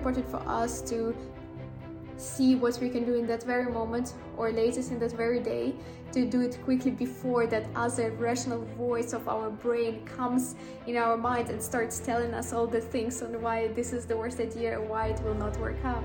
important for us to see what we can do in that very moment or latest in that very day to do it quickly before that other rational voice of our brain comes in our mind and starts telling us all the things on why this is the worst idea or why it will not work out.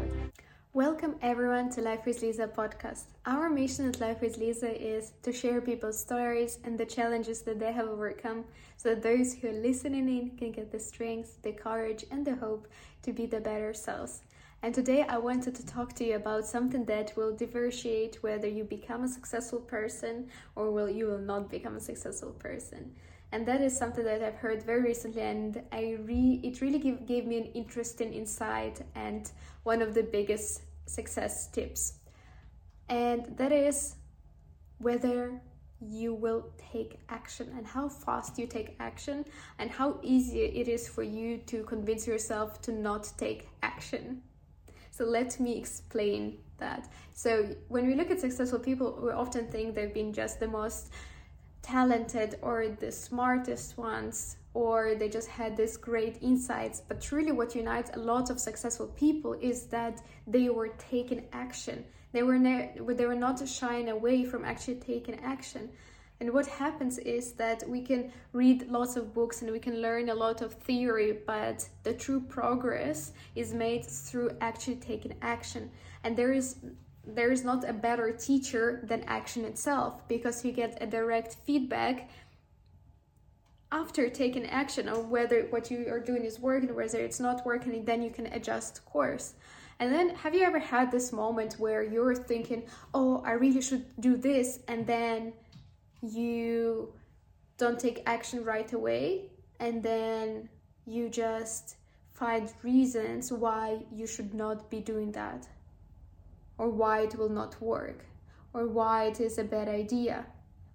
Welcome everyone to Life with Liza podcast. Our mission at Life with Liza is to share people's stories and the challenges that they have overcome so that those who are listening in can get the strength, the courage, and the hope to be the better selves. And today I wanted to talk to you about something that will differentiate whether you become a successful person or will you will not become a successful person and that is something that I've heard very recently, and I re it really give, gave me an interesting insight and one of the biggest success tips, and that is whether you will take action and how fast you take action and how easy it is for you to convince yourself to not take action. So let me explain that. So when we look at successful people, we often think they've been just the most talented or the smartest ones or they just had this great insights. But truly what unites a lot of successful people is that they were taking action. They were ne- they were not shying away from actually taking action. And what happens is that we can read lots of books and we can learn a lot of theory, but the true progress is made through actually taking action. And there is there is not a better teacher than action itself because you get a direct feedback after taking action on whether what you are doing is working or whether it's not working and then you can adjust course. And then have you ever had this moment where you're thinking oh i really should do this and then you don't take action right away and then you just find reasons why you should not be doing that or why it will not work or why it is a bad idea.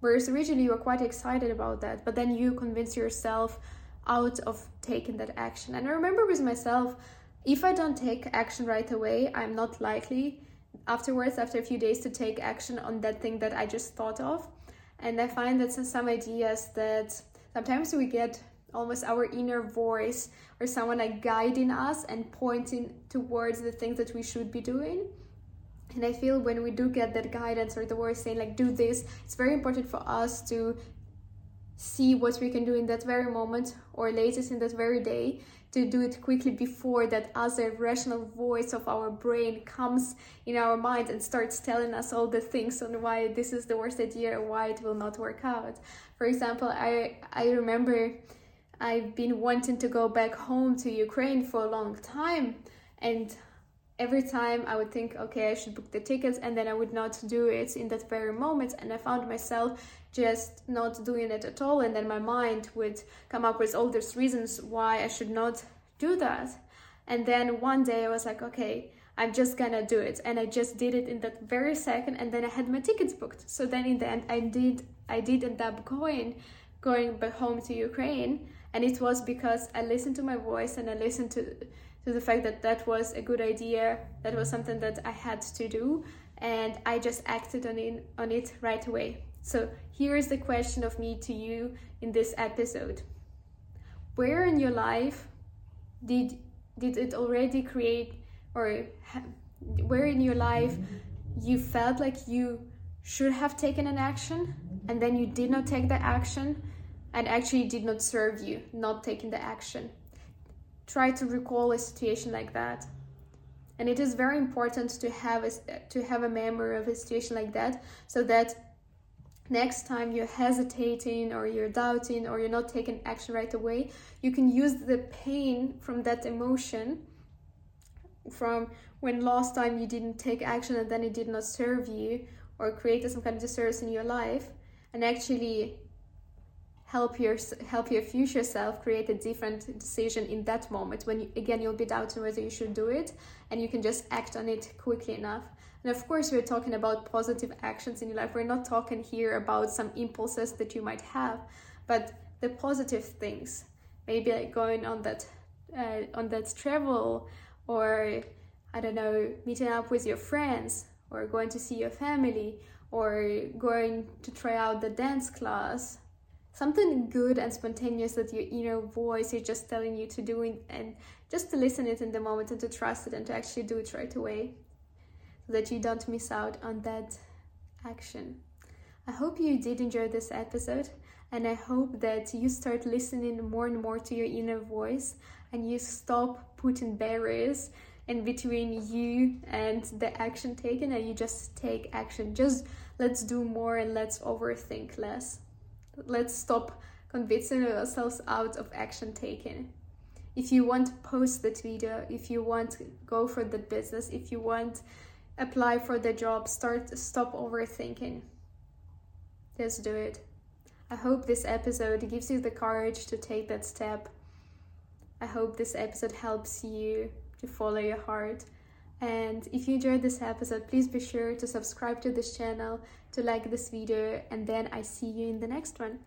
Whereas originally you were quite excited about that, but then you convince yourself out of taking that action. And I remember with myself, if I don't take action right away, I'm not likely afterwards, after a few days, to take action on that thing that I just thought of. And I find that some ideas that sometimes we get almost our inner voice or someone like guiding us and pointing towards the things that we should be doing and i feel when we do get that guidance or the voice saying like do this it's very important for us to see what we can do in that very moment or latest in that very day to do it quickly before that other rational voice of our brain comes in our mind and starts telling us all the things on why this is the worst idea or why it will not work out. For example i i remember i've been wanting to go back home to ukraine for a long time and every time I would think, okay, I should book the tickets, and then I would not do it in that very moment. And I found myself just not doing it at all. And then my mind would come up with all these reasons why I should not do that. And then one day I was like, okay, I'm just gonna do it. And I just did it in that very second. And then I had my tickets booked. So then in the end, I did, I did end up going, going back home to Ukraine. And it was because I listened to my voice and I listened to to the fact that that was a good idea, that was something that I had to do, and I just acted on it, on it right away. So here is the question of me to you in this episode. Where in your life did did it already create or where in your life you felt like you should have taken an action and then you did not take the action and actually did not serve you not taking the action try to recall a situation like that. And it is very important to have a, to have a memory of a situation like that so that next time you're hesitating or you're doubting or you're not taking action right away you can use the pain from that emotion from when last time you didn't take action and then it did not serve you or created some kind of disturbance in your life and actually help your help your future self create a different decision in that moment when you, again you'll be doubting whether you should do it and you can just act on it quickly enough. And of course we're talking about positive actions in your life. We're not talking here about some impulses that you might have but the positive things maybe like going on that uh, on that travel or i don't know meeting up with your friends or going to see your family or going to try out the dance class something good and spontaneous that your inner voice is just telling you to do it and just to listen it in the moment and to trust it and to actually do it right away so that you don't miss out on that action. I hope you did enjoy this episode and I hope that you start listening more and more to your inner voice and you stop putting barriers in between you and the action taken and you just take action. Just let's do more and let's overthink less. Let's stop convincing ourselves out of action taken. If you want to post that video, if you want to go for the business, if you want apply for the job, start stop overthinking. Just do it. I hope this episode gives you the courage to take that step. I hope this episode helps you to follow your heart. And if you enjoyed this episode, please be sure to subscribe to this channel, to like this video, and then I see you in the next one.